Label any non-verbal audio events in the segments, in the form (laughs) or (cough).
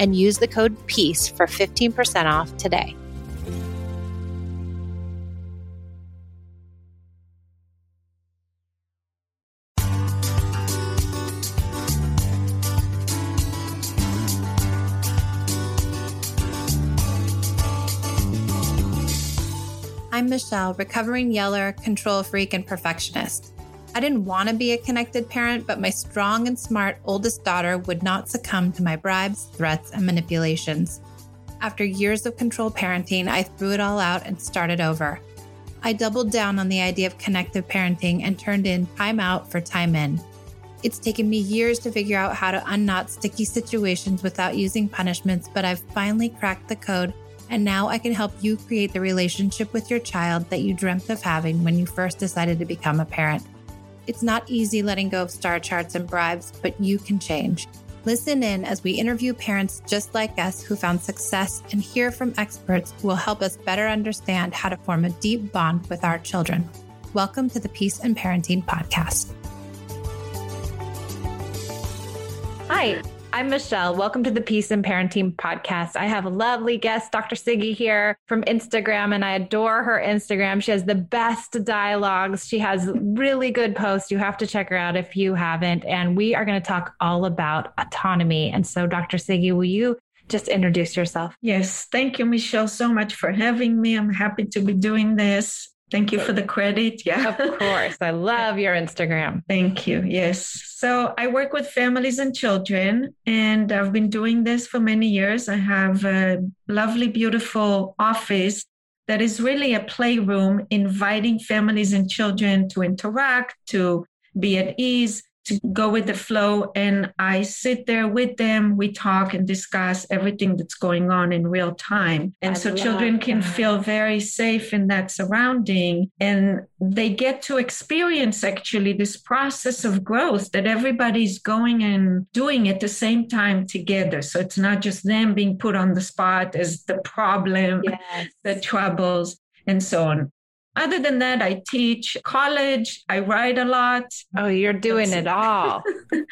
and use the code PEACE for 15% off today. I'm Michelle, recovering yeller, control freak, and perfectionist. I didn't want to be a connected parent, but my strong and smart oldest daughter would not succumb to my bribes, threats, and manipulations. After years of control parenting, I threw it all out and started over. I doubled down on the idea of connected parenting and turned in time out for time in. It's taken me years to figure out how to unknot sticky situations without using punishments, but I've finally cracked the code and now I can help you create the relationship with your child that you dreamt of having when you first decided to become a parent. It's not easy letting go of star charts and bribes, but you can change. Listen in as we interview parents just like us who found success and hear from experts who will help us better understand how to form a deep bond with our children. Welcome to the Peace and Parenting Podcast. Hi, I'm Michelle. Welcome to the Peace and Parenting Podcast. I have a lovely guest, Dr. Siggie, here from Instagram, and I adore her Instagram. She has the best dialogues. She has really good posts. You have to check her out if you haven't. And we are going to talk all about autonomy. And so, Dr. Siggie, will you just introduce yourself? Yes. Thank you, Michelle, so much for having me. I'm happy to be doing this. Thank you for the credit. Yeah. Of course. I (laughs) love your Instagram. Thank you. Yes. So I work with families and children, and I've been doing this for many years. I have a lovely, beautiful office that is really a playroom, inviting families and children to interact, to be at ease, to go with the flow. And I sit there with them. We talk and discuss everything that's going on in real time. And I so children can feel very safe in that surrounding. And they get to experience actually this process of growth that everybody's going and doing at the same time together. So it's not just them being put on the spot as the problem, (laughs) yes. the troubles, and so on. Other than that, I teach college, I write a lot. Oh, you're doing That's it all. (laughs)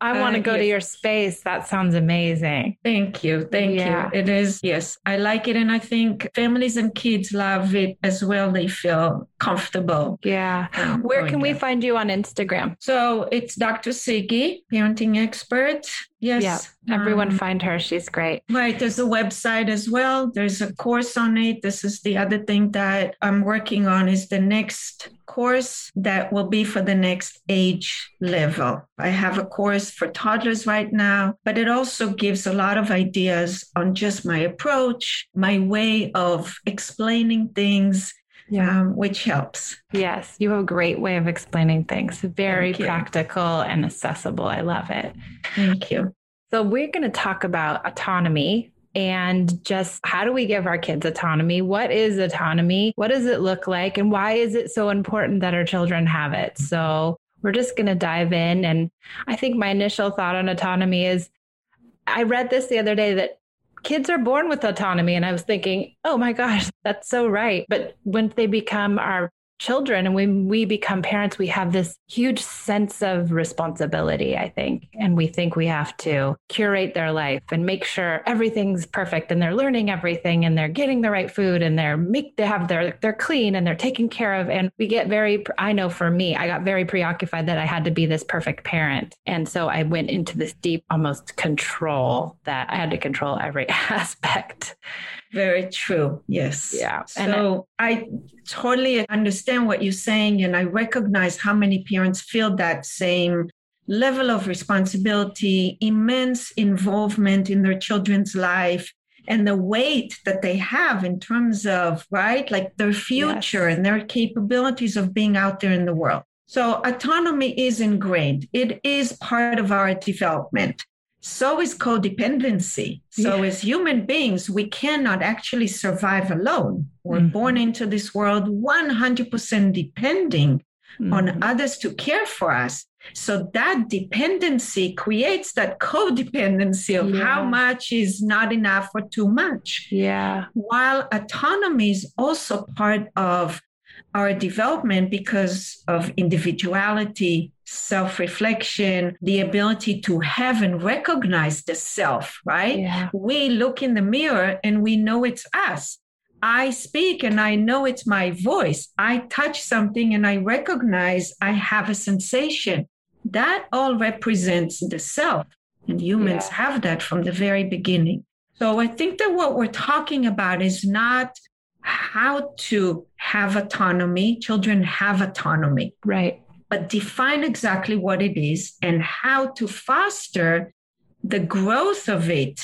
I want to uh, go yes. to your space. That sounds amazing. Thank you. Thank yeah. you. It is, yes, I like it. And I think families and kids love it as well. They feel comfortable. Yeah. Um, Where can we find you on Instagram? So it's Dr. Siggie, parenting expert. Yes. Yeah. Everyone um, find her. She's great. Right. There's a website as well. There's a course on it. This is the other thing that I'm working on is the next course that will be for the next age level. I have a course for toddlers right now, but it also gives a lot of ideas on just my approach, my way of explaining things, yeah. Um, which helps. Yes, you have a great way of explaining things. Very practical and accessible. I love it. Thank you. So, we're going to talk about autonomy and just how do we give our kids autonomy? What is autonomy? What does it look like? And why is it so important that our children have it? So, we're just going to dive in. And I think my initial thought on autonomy is I read this the other day that kids are born with autonomy. And I was thinking, oh my gosh, that's so right. But when they become our children and when we become parents we have this huge sense of responsibility i think. And we think we have to curate their life and make sure everything's perfect and they're learning everything and they're getting the right food and they're make they have their they're clean and they're taken care of. And we get very i know for me i got very preoccupied that i had to be this perfect parent. And so i went into this deep almost control that i had to control every (laughs) aspect Very true. Yes. Yeah. So I totally understand what you're saying. And I recognize how many parents feel that same level of responsibility, immense involvement in their children's life, and the weight that they have in terms of, right, like their future yes. and their capabilities of being out there in the world. So autonomy is ingrained, it is part of our development. So is codependency. So, yeah. as human beings, we cannot actually survive alone. We're mm-hmm. born into this world 100% depending mm-hmm. on others to care for us. So that dependency creates that codependency of yeah. how much is not enough or too much. Yeah. While autonomy is also part of our development because of individuality, self reflection, the ability to have and recognize the self, right? Yeah. We look in the mirror and we know it's us. I speak and I know it's my voice. I touch something and I recognize I have a sensation. That all represents the self. And humans yeah. have that from the very beginning. So I think that what we're talking about is not how to have autonomy. Children have autonomy. Right. But define exactly what it is and how to foster the growth of it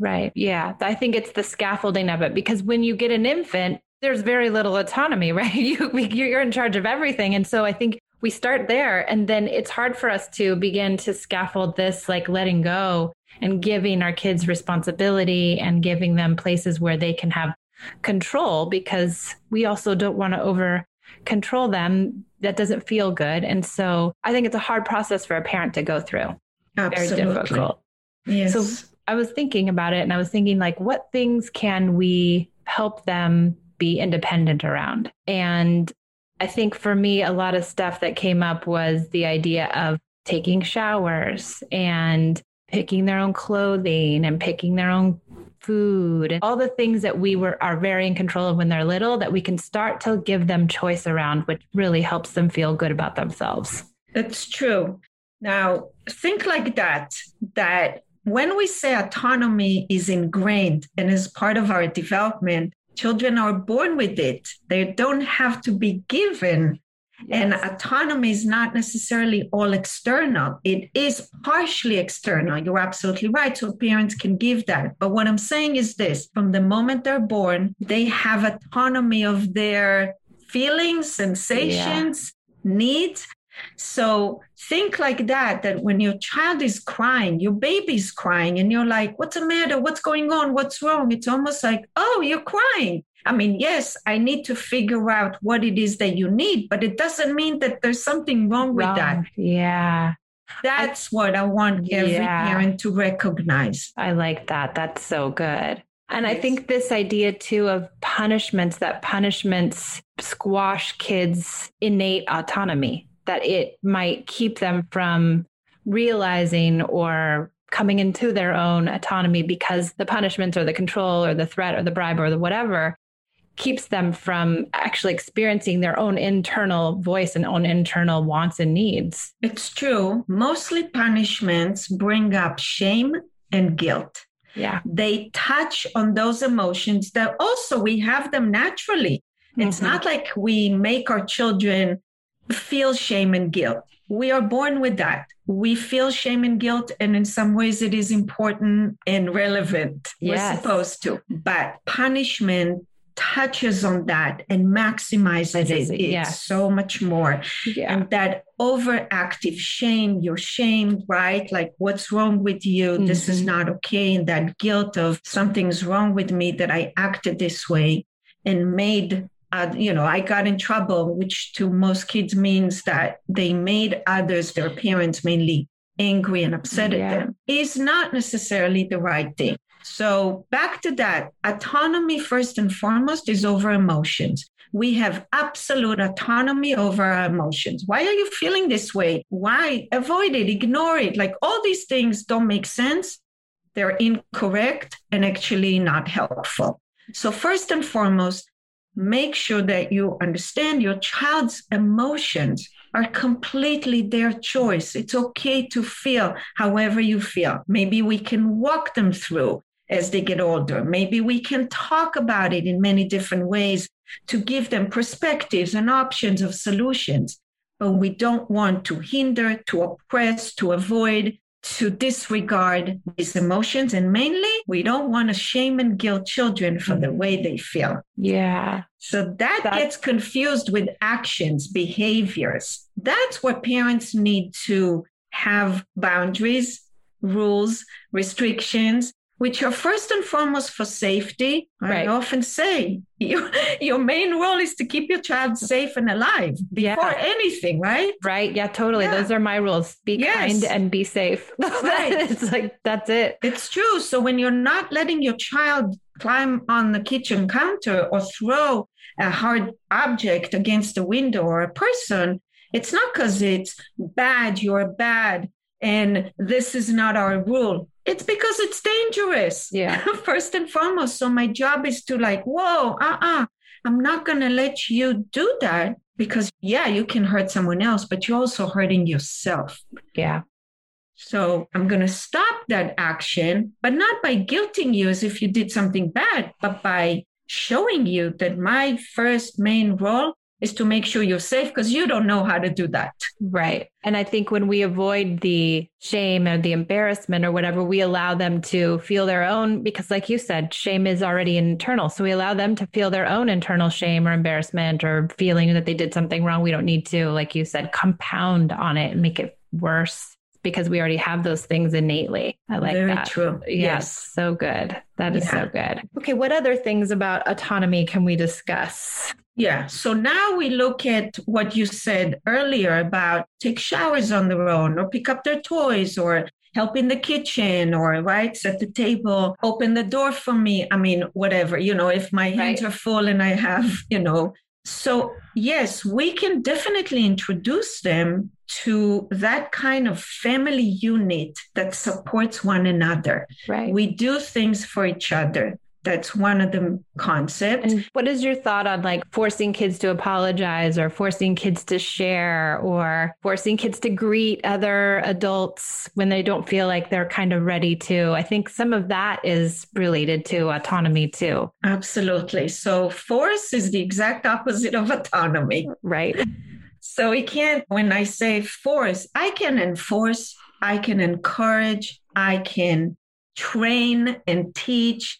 Right. Yeah. I think it's the scaffolding of it because when you get an infant, there's very little autonomy, (laughs) right? You, you're in charge of everything. And so I think we start there and then it's hard for us to begin to scaffold this like letting go and giving our kids responsibility and giving them places where they can have control because we also don't want to over control them that doesn't feel good and so i think it's a hard process for a parent to go through Absolutely. very difficult yes. so I was thinking about it and I was thinking, like, what things can we help them be independent around? And I think for me, a lot of stuff that came up was the idea of taking showers and picking their own clothing and picking their own food all the things that we were are very in control of when they're little that we can start to give them choice around which really helps them feel good about themselves that's true now think like that that when we say autonomy is ingrained and is part of our development, children are born with it. They don't have to be given. Yes. And autonomy is not necessarily all external. It is partially external. You're absolutely right. So parents can give that. But what I'm saying is this from the moment they're born, they have autonomy of their feelings, sensations, yeah. needs, so think like that, that when your child is crying, your baby's crying, and you're like, what's the matter? What's going on? What's wrong? It's almost like, oh, you're crying. I mean, yes, I need to figure out what it is that you need, but it doesn't mean that there's something wrong with that. Yeah. That's I, what I want every yeah. parent to recognize. I like that. That's so good. And I think this idea too of punishments, that punishments squash kids' innate autonomy that it might keep them from realizing or coming into their own autonomy because the punishments or the control or the threat or the bribe or the whatever keeps them from actually experiencing their own internal voice and own internal wants and needs. It's true. Mostly punishments bring up shame and guilt. Yeah. They touch on those emotions that also we have them naturally. It's mm-hmm. not like we make our children feel shame and guilt. We are born with that. We feel shame and guilt, and in some ways, it is important and relevant. Yes. We're supposed to. But punishment touches on that and maximizes it. It's yeah. so much more. Yeah. And that overactive shame, your shame, right? Like, what's wrong with you? Mm-hmm. This is mm-hmm. not okay. And that guilt of something's wrong with me that I acted this way and made uh, you know, I got in trouble, which to most kids means that they made others, their parents mainly, angry and upset yeah. at them, is not necessarily the right thing. So, back to that autonomy, first and foremost, is over emotions. We have absolute autonomy over our emotions. Why are you feeling this way? Why? Avoid it, ignore it. Like all these things don't make sense. They're incorrect and actually not helpful. So, first and foremost, make sure that you understand your child's emotions are completely their choice. It's okay to feel however you feel. Maybe we can walk them through as they get older. Maybe we can talk about it in many different ways to give them perspectives and options of solutions. But we don't want to hinder, to oppress, to avoid, to disregard these emotions. And mainly, we don't want to shame and guilt children for the way they feel. Yeah. So that That's- gets confused with actions, behaviors. That's what parents need to have boundaries, rules, restrictions, which are first and foremost for safety. Right. I often say (laughs) you, your main role is to keep your child safe and alive before yeah. anything, right? Right. Yeah, totally. Yeah. Those are my rules. Be yes. kind and be safe. (laughs) Right. it's like, that's it. It's true. So when you're not letting your child climb on the kitchen counter or throw a hard object against a window or a person, it's not because it's bad, you're bad, and this is not our rule. It's because it's dangerous. Yeah. (laughs) First and foremost. So my job is to like, whoa, uh-uh. I'm not gonna let you do that because yeah, you can hurt someone else, but you're also hurting yourself. Yeah. So I'm going to stop that action, but not by guilting you as if you did something bad, but by showing you that my first main role is to make sure you're safe because you don't know how to do that. Right. And I think when we avoid the shame or the embarrassment or whatever, we allow them to feel their own, because like you said, shame is already internal. So we allow them to feel their own internal shame or embarrassment or feeling that they did something wrong. We don't need to, like you said, compound on it and make it worse because we already have those things innately. I like Very that. true. Yes, yes. So good. That is yeah. so good. Okay. What other things about autonomy can we discuss? Yeah. So now we look at what you said earlier about take showers on their own or pick up their toys or help in the kitchen or right set the table open the door for me i mean whatever you know if my hands right. are full and i have you know so yes we can definitely introduce them to that kind of family unit that supports one another right we do things for each other that's one of the concepts. And what is your thought on like forcing kids to apologize or forcing kids to share or forcing kids to greet other adults when they don't feel like they're kind of ready to? I think some of that is related to autonomy too. Absolutely. So force is the exact opposite of autonomy. Right. So we can't, when I say force, I can enforce, I can encourage, I can train and teach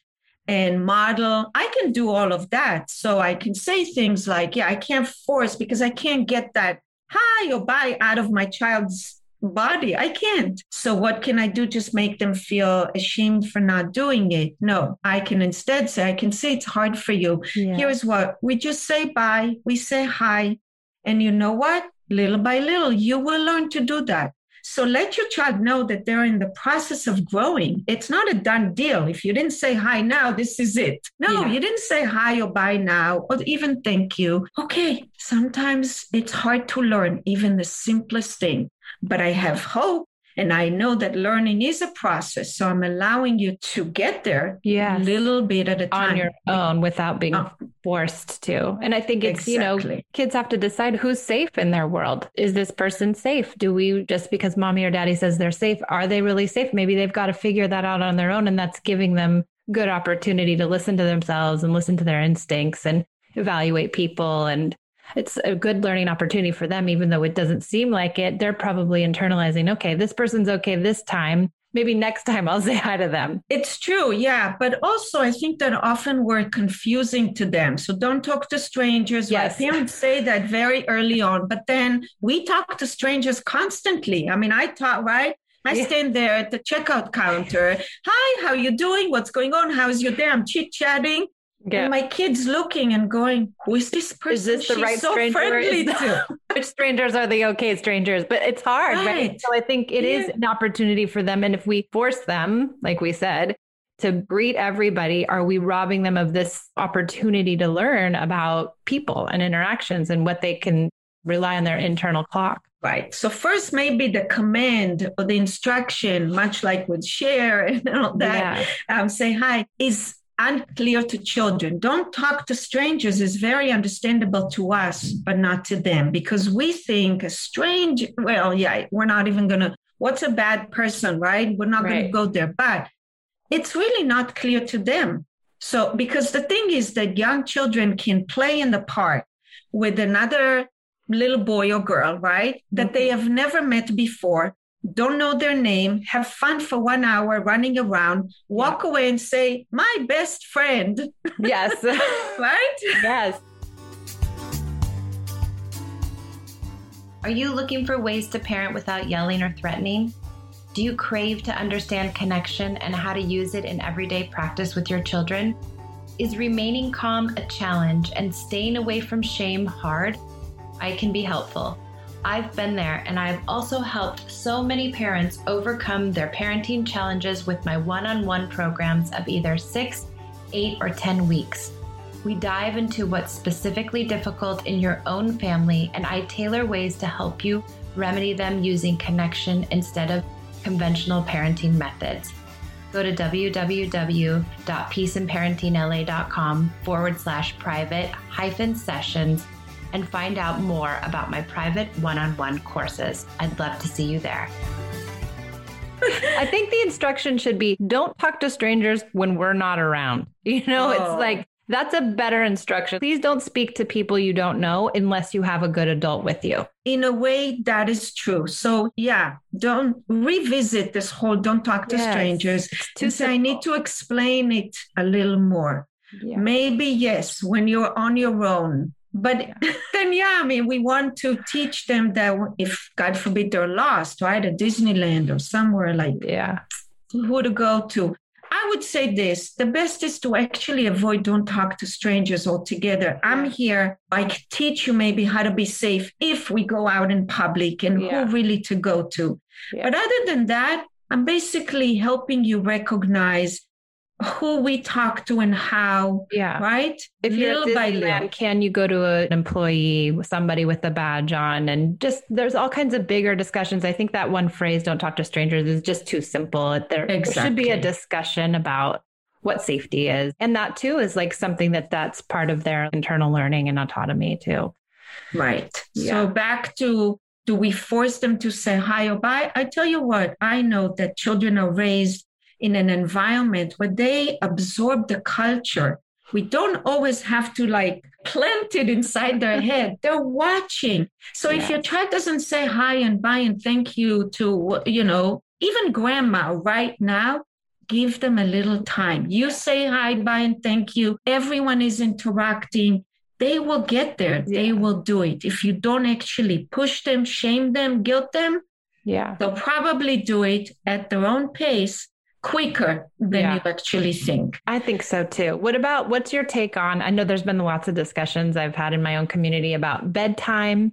and model. I can do all of that. So I can say things like, yeah, I can't force because I can't get that hi or bye out of my child's body. I can't. So what can I do? Just make them feel ashamed for not doing it? No, I can instead say, I can say it's hard for you. Yeah. Here's what we just say bye, we say hi. And you know what? Little by little, you will learn to do that. So let your child know that they're in the process of growing. It's not a done deal. If you didn't say hi now, this is it. No, yeah. you didn't say hi or bye now or even thank you. Okay, sometimes it's hard to learn even the simplest thing, but I have hope and I know that learning is a process. So I'm allowing you to get there yeah, a little bit at a time. On your own without being oh. forced to. And I think it's, exactly. you know, kids have to decide who's safe in their world. Is this person safe? Do we, just because mommy or daddy says they're safe, are they really safe? Maybe they've got to figure that out on their own. And that's giving them good opportunity to listen to themselves and listen to their instincts and evaluate people and it's a good learning opportunity for them, even though it doesn't seem like it. They're probably internalizing, okay, this person's okay this time. Maybe next time I'll (laughs) say hi to them. It's true, yeah. But also, I think that often we're confusing to them. So don't talk to strangers. Yes. My parents say that very early on, but then we talk to strangers constantly. I mean, I talk, right? I yeah. stand there at the checkout counter. Hi, how you doing? What's going on? How's your day? I'm chit chatting. Yeah. And my kids looking and going, who is this person? Is this the She's right so stranger? Friendly to. Which strangers are the okay strangers? But it's hard, right? right? So I think it yeah. is an opportunity for them. And if we force them, like we said, to greet everybody, are we robbing them of this opportunity to learn about people and interactions and what they can rely on their internal clock? Right. So first, maybe the command or the instruction, much like with share (laughs) and all that, yeah. um, say hi, is unclear to children. Don't talk to strangers is very understandable to us, but not to them because we think a strange, well, yeah, we're not even going to, what's a bad person, right? We're not right. going to go there. But it's really not clear to them. So, because the thing is that young children can play in the park with another little boy or girl, right? That mm-hmm. they have never met before, don't know their name, have fun for one hour running around, walk yeah. away and say, My best friend. Yes. (laughs) right? Yes. Are you looking for ways to parent without yelling or threatening? Do you crave to understand connection and how to use it in everyday practice with your children? Is remaining calm a challenge and staying away from shame hard? I can be helpful. I've been there and I've also helped so many parents overcome their parenting challenges with my one on one programs of either six, eight, or 10 weeks. We dive into what's specifically difficult in your own family, and I tailor ways to help you remedy them using connection instead of conventional parenting methods. Go to www.peaceandparentingla.com forward slash private hyphen sessions and find out more about my private one on one courses. I'd love to see you there. I think the instruction should be don't talk to strangers when we're not around. (laughs) You know, oh. it's like that's a better instruction. Please don't speak to people you don't know unless you have a good adult with you. In a way, that is true. So, yeah, don't revisit this whole don't talk to yes. strangers. To say, I need to explain it a little more. Yeah. Maybe, yes, when you're on your own, but yeah. (laughs) then, yeah, I mean, we want to teach them that if, God forbid, they're lost, right? At Disneyland or somewhere like yeah, who to go to. I would say this the best is to actually avoid don't talk to strangers altogether. I'm here. I can teach you maybe how to be safe if we go out in public and yeah. who really to go to. Yeah. But other than that, I'm basically helping you recognize who we talk to and how. Yeah. Right. If little you're by little. Can you go to an employee, somebody with a badge on, and just there's all kinds of bigger discussions. I think that one phrase, "Don't talk to strangers," is just too simple. There, exactly. should be a discussion about what safety is, and that too is like something that that's part of their internal learning and autonomy too. Right. Yeah. So back to do we force them to say hi or bye? I tell you what, I know that children are raised in an environment where they absorb the culture. We don't always have to like plant it inside their (laughs) head. They're watching. So if your child doesn't say hi and bye and thank you to, you know, even grandma right now, give them a little time. You say hi, bye, and thank you. Everyone is interacting. They will get there. Yeah. They will do it. If you don't actually push them, shame them, guilt them, yeah, they'll probably do it at their own pace quicker than yeah. you actually think. I think so too. What about what's your take on? I know there's been lots of discussions I've had in my own community about bedtime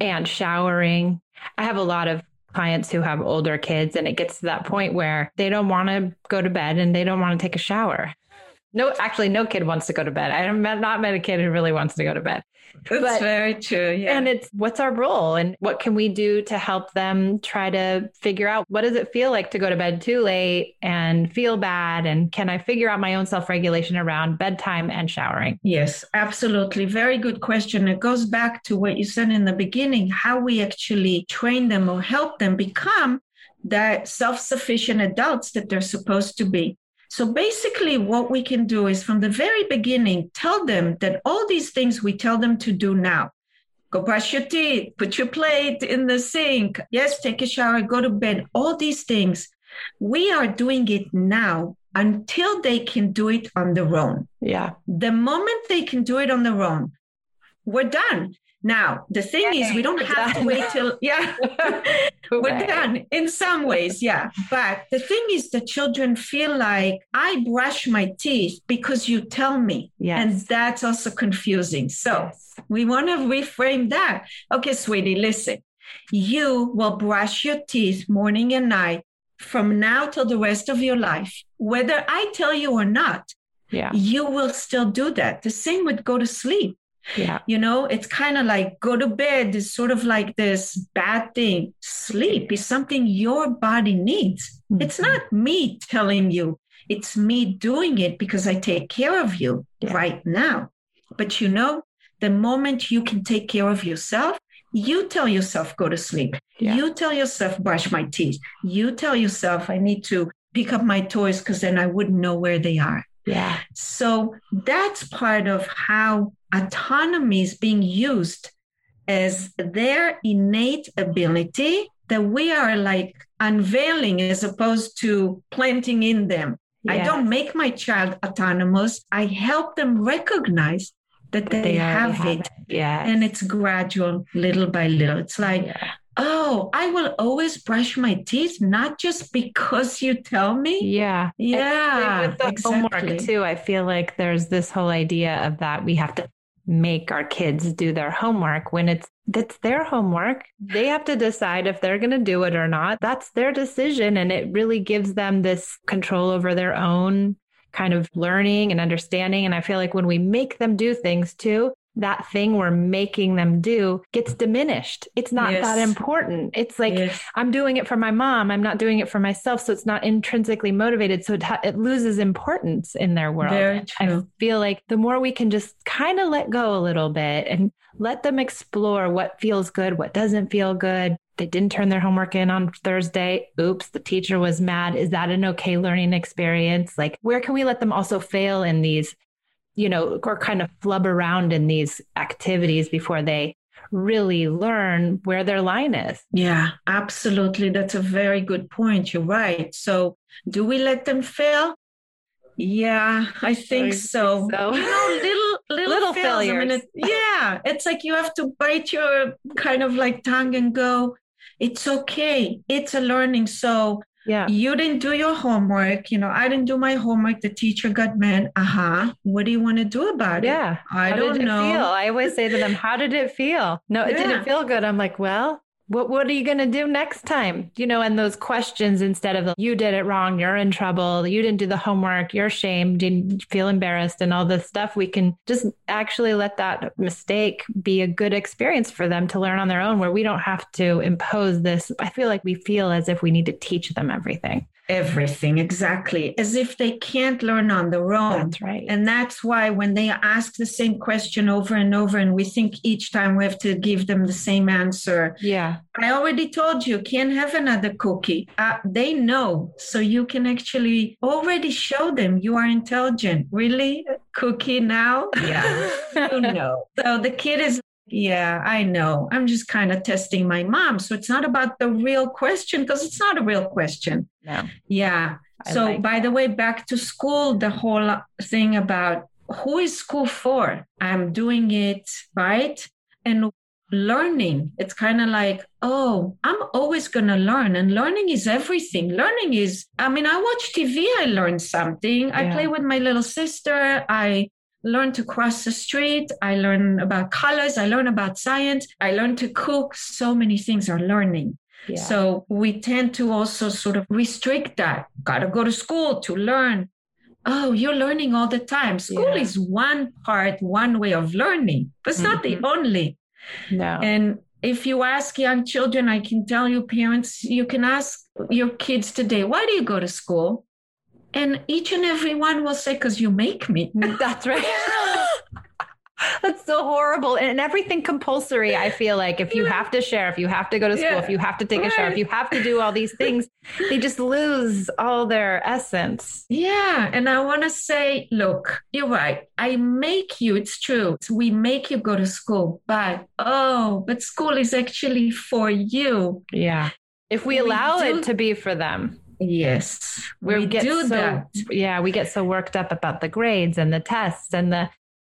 and showering. I have a lot of clients who have older kids and it gets to that point where they don't want to go to bed and they don't want to take a shower. No, actually, no kid wants to go to bed. I have not met a kid who really wants to go to bed. That's but, very true. Yeah. And it's what's our role and what can we do to help them try to figure out what does it feel like to go to bed too late and feel bad? And can I figure out my own self regulation around bedtime and showering? Yes, absolutely. Very good question. It goes back to what you said in the beginning how we actually train them or help them become the self sufficient adults that they're supposed to be. So basically, what we can do is from the very beginning, tell them that all these things we tell them to do now go brush your teeth, put your plate in the sink, yes, take a shower, go to bed, all these things. We are doing it now until they can do it on their own. Yeah. The moment they can do it on their own, we're done. Now, the thing okay, is, we don't have done. to wait till, (laughs) yeah, (laughs) we're done in some ways, yeah. But the thing is, the children feel like I brush my teeth because you tell me. Yes. And that's also confusing. So yes. we want to reframe that. Okay, sweetie, listen. You will brush your teeth morning and night from now till the rest of your life. Whether I tell you or not, yeah. you will still do that. The same would go to sleep yeah. You know, it's kind of like go to bed is sort of like this bad thing. Sleep is something your body needs. Mm-hmm. It's not me telling you, it's me doing it because I take care of you yeah. right now. But you know, the moment you can take care of yourself, you tell yourself, go to sleep. Yeah. You tell yourself, brush my teeth. You tell yourself, I need to pick up my toys because then I wouldn't know where they are. Yeah. So that's part of how autonomy is being used as their innate ability that we are like unveiling as opposed to planting in them. Yes. I don't make my child autonomous. I help them recognize that they, they have, have, it. it. Yeah. And it's gradual, little by little. It's like, yeah. oh, I will always brush my teeth, not just because you tell me. Yeah. Yeah. with the exactly. homework too, I feel like there's this whole idea of that we have to make our kids do their homework when it's that's their homework. They have to decide if they're going to do it or not. That's their decision and it really gives them this control over their own kind of learning and understanding and I feel like when we make them do things too, that thing we're making them do gets diminished. It's not yes. that important. It's like yes. I'm doing it for my mom. I'm not doing it for myself. So it's not intrinsically motivated. So it, ha- it loses importance in their world. Very true. I feel like the more we can just kind of let go a little bit and let them explore what feels good, what doesn't feel good. They didn't turn their homework in on Thursday. Oops, the teacher was mad. Is that an okay learning experience? Like, where can we let them also fail in these you know, or kind of flub around in these activities before they really learn where their line is. Yeah, absolutely. That's a very good point. You're right. So, do we let them fail? Yeah, I think I so. Think so. You know, little (laughs) little, little failures. I mean, it, (laughs) yeah, it's like you have to bite your kind of like tongue and go. It's okay. It's a learning. So yeah. You didn't do your homework. You know, I didn't do my homework. The teacher got mad. Uh huh. What do you want to do about it? Yeah. I how don't know. Feel? I always say to them, How did it feel? No, it yeah. didn't feel good. I'm like, Well, what what are you going to do next time? You know and those questions instead of you did it wrong you're in trouble you didn't do the homework you're shamed you feel embarrassed and all this stuff we can just actually let that mistake be a good experience for them to learn on their own where we don't have to impose this. I feel like we feel as if we need to teach them everything everything exactly as if they can't learn on their own. That's right. And that's why when they ask the same question over and over and we think each time we have to give them the same answer yeah. I already told you can't have another cookie. Uh, they know. So you can actually already show them you are intelligent. Really? Cookie now? Yeah. (laughs) You know so the kid is yeah, I know. I'm just kind of testing my mom. So it's not about the real question because it's not a real question. No. Yeah. I so, like by that. the way, back to school, the whole thing about who is school for? I'm doing it, right? And learning, it's kind of like, oh, I'm always going to learn. And learning is everything. Learning is, I mean, I watch TV, I learn something. Yeah. I play with my little sister. I learn to cross the street. I learn about colors. I learn about science. I learn to cook. So many things are learning. Yeah. So we tend to also sort of restrict that. Got to go to school to learn. Oh, you're learning all the time. School yeah. is one part, one way of learning, but it's mm-hmm. not the mm-hmm. only. No. And if you ask young children, I can tell you, parents, you can ask your kids today, why do you go to school? And each and every one will say, because you make me. (laughs) That's right. (laughs) That's so horrible. And everything compulsory, I feel like if you have to share, if you have to go to school, yeah. if you have to take right. a shower, if you have to do all these things, they just lose all their essence. Yeah. And I want to say, look, you're right. I make you, it's true. We make you go to school, but oh, but school is actually for you. Yeah. If we, we allow do, it to be for them. Yes, we, we get do so, that. Yeah, we get so worked up about the grades and the tests and the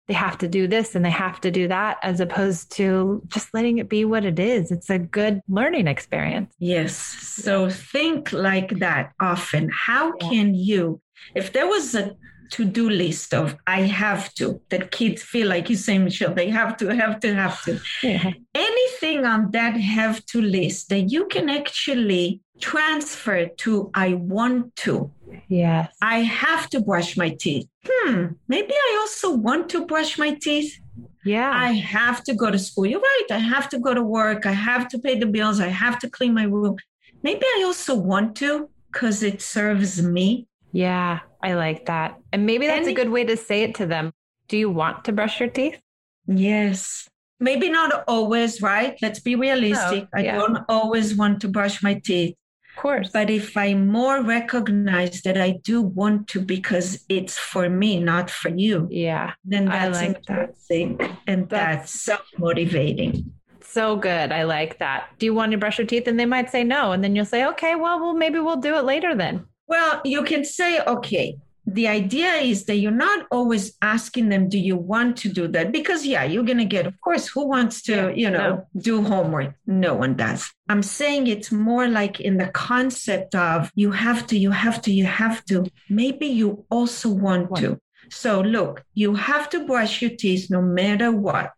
they have to do this and they have to do that as opposed to just letting it be what it is. It's a good learning experience. Yes. So think like that often. How yeah. can you, if there was a to-do list of I have to that kids feel like you say, Michelle, they have to, have to, have to. (laughs) Yeah. Anything on that have to list that you can actually transfer to I want to. Yes. I have to brush my teeth. Hmm, maybe I also want to brush my teeth. Yeah. I have to go to school. You're right. I have to go to work. I have to pay the bills. I have to clean my room. Maybe I also want to because it serves me. Yeah, I like that. And maybe that's and a good way to say it to them. Do you want to brush your teeth? Yes. Maybe not always, right? Let's be realistic. Oh, no, yeah. I don't always want to brush my teeth. Of course. But if I more recognize that I do want to because it's for me, not for you, yeah, then that's I like that. Thing. And that's, that's self motivating. So good. I like that. Do you want to brush your teeth? And they might say no. And then you'll say, okay, well, well, maybe we'll do it later then. Well, you can say, okay, the idea is that you're not always asking them do you want to do that? Because yeah you're going to get of course who wants to yeah, you know no. do homework? No one does. I'm saying it's more like in the concept of you have to you have to you have to. Maybe you also want what? to. So look you have to brush your teeth no matter what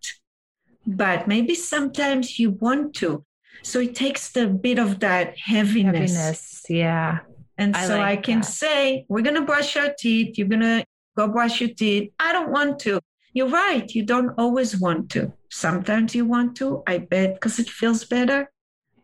but maybe sometimes you want to. So it takes the bit of that heaviness, heaviness yeah and I so like I can that. say, we're going to brush our teeth. You're going to go brush your teeth. I don't want to. You're right. You don't always want to. Sometimes you want to, I bet, because it feels better.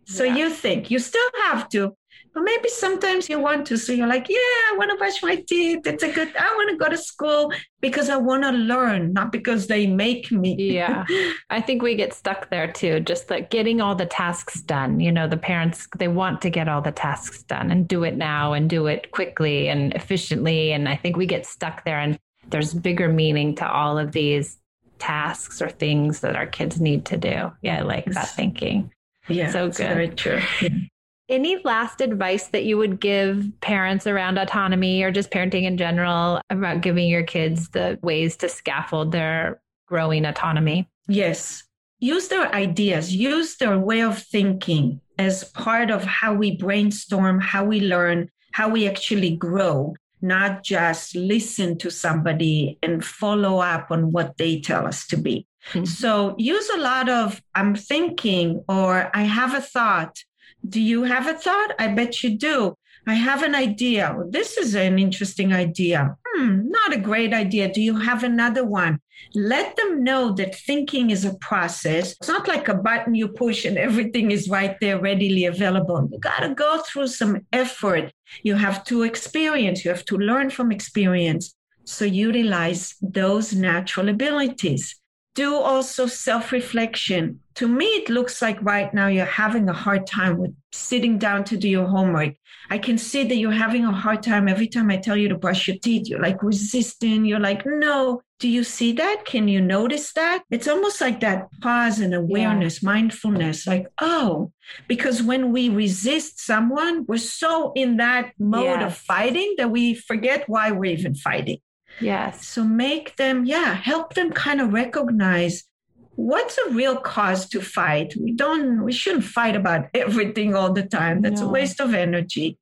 So yeah. you think you still have to, but maybe sometimes you want to. So you're like, yeah, I want to brush my teeth. It's a good, I want to go to school because I want to learn, not because they make me. yeah. (laughs) I think we get stuck there too, just like getting all the tasks done. You know, the parents, they want to get all the tasks done and do it now and do it quickly and efficiently. And I think we get stuck there and there's bigger meaning to all of these tasks or things that our kids need to do. Yeah, I like that thinking. Yeah, so good. Very true. Yeah. Any last advice that you would give parents around autonomy or just parenting in general about giving your kids the ways to scaffold their growing autonomy? Yes. Use their ideas, use their way of thinking as part of how we brainstorm, how we learn, how we actually grow, not just listen to somebody and follow up on what they tell us to be. Mm-hmm. So use a lot of I'm thinking or I have a thought do you have a thought? I bet you do. I have an idea. This is an interesting idea. Hmm, not a great idea. Do you have another one? Let them know that thinking is a process. It's not like a button you push and (laughs) everything is right there readily available. You got to go through some effort. You have to experience, you have to learn from experience. So utilize those natural abilities do also self reflection. To me, it looks like right now you're having a hard time with sitting down to do your homework. I can see that you're having a hard time every time I tell you to brush your teeth. You're like resisting. You're like, no. Do you see that? Can you notice that? It's almost like that pause and awareness, yeah. mindfulness, like, oh, because when we resist someone, we're so in that mode yes. of fighting that we forget why we're even fighting. Yes. So make them, yeah, help them kind of recognize what's a real cause to fight. We don't, we shouldn't fight about (laughs) everything all the time. That's no. a waste of energy.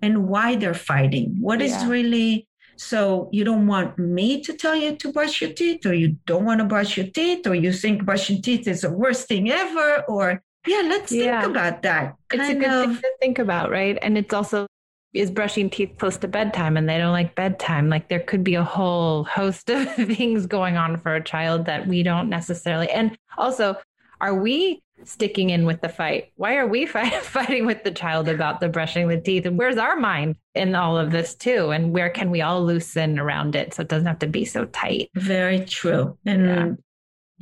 And why they're fighting. What yeah. is really so you don't want me to tell you to brush your teeth, or you don't want to brush your teeth, or you think brushing teeth is the worst thing ever, or yeah, let's yeah. think about that. Kind it's a good of, thing to think about, right? And it's also is brushing teeth close to bedtime and they don't like bedtime. Like there could be a whole host of (laughs) things going on for a child that we don't necessarily. And also, are we sticking in with the fight? Why are we (laughs) fight, fighting with the child about the brushing the teeth? And where's our mind in all of this too? And where can we all loosen around it so it doesn't have to be so tight? Very true. And yeah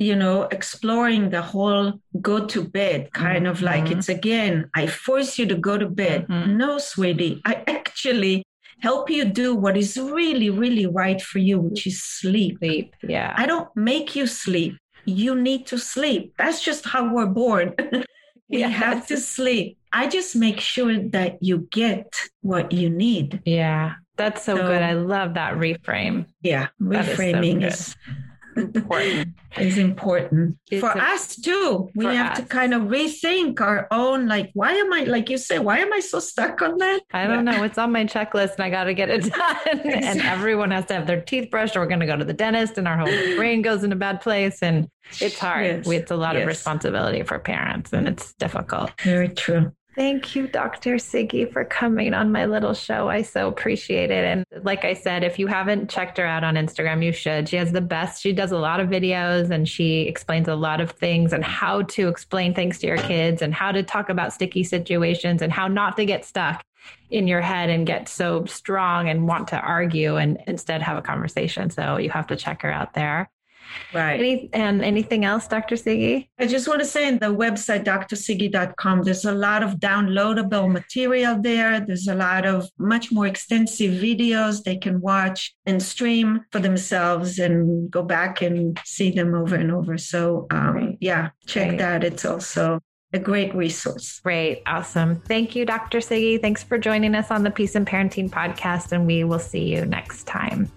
you know, exploring the whole go to bed kind mm-hmm. of like mm-hmm. it's again, I force you to go to bed. Mm-hmm. No, sweetie, I actually help you do what is really, really right for you, which is sleep. Sleep, yeah. I don't make you sleep. You need to sleep. That's just how we're born. (laughs) we yes. have to sleep. I just make sure that you get what you need. Yeah, that's so, so good. I love that reframe. Yeah, reframing is, so is important. is important it's for a, us too. We have us. to kind of rethink our own. Like, why am I, like you say, why am I so stuck on that? I don't know. It's on my checklist, and I got to get it (laughs) done. Exactly. And everyone has to have their teeth brushed, or we're going to go to the dentist, and our whole brain goes in a bad place. And it's hard. Yes. It's a lot yes. of responsibility for parents, and it's difficult. Very true. Thank you, Dr. Siggie, for coming on my little show. I so appreciate it. And like I said, if you haven't checked her out on Instagram, you should. She has the best. She does a lot of videos and she explains a lot of things and how to explain things to your kids and how to talk about sticky situations and how not to get stuck in your head and get so strong and want to argue and instead have a conversation. So you have to check her out there. Right. Any, and anything else, Dr. Siggie? I just want to say in the website, drsiggie.com, there's a lot of downloadable material there. There's a lot of much more extensive videos they can watch and stream for themselves and go back and see them over and over. So, um, yeah, check Great. that. It's also a great resource. Great. Awesome. Thank you, Dr. Siggie. Thanks for joining us on the Peace and Parenting podcast, and we will see you next time.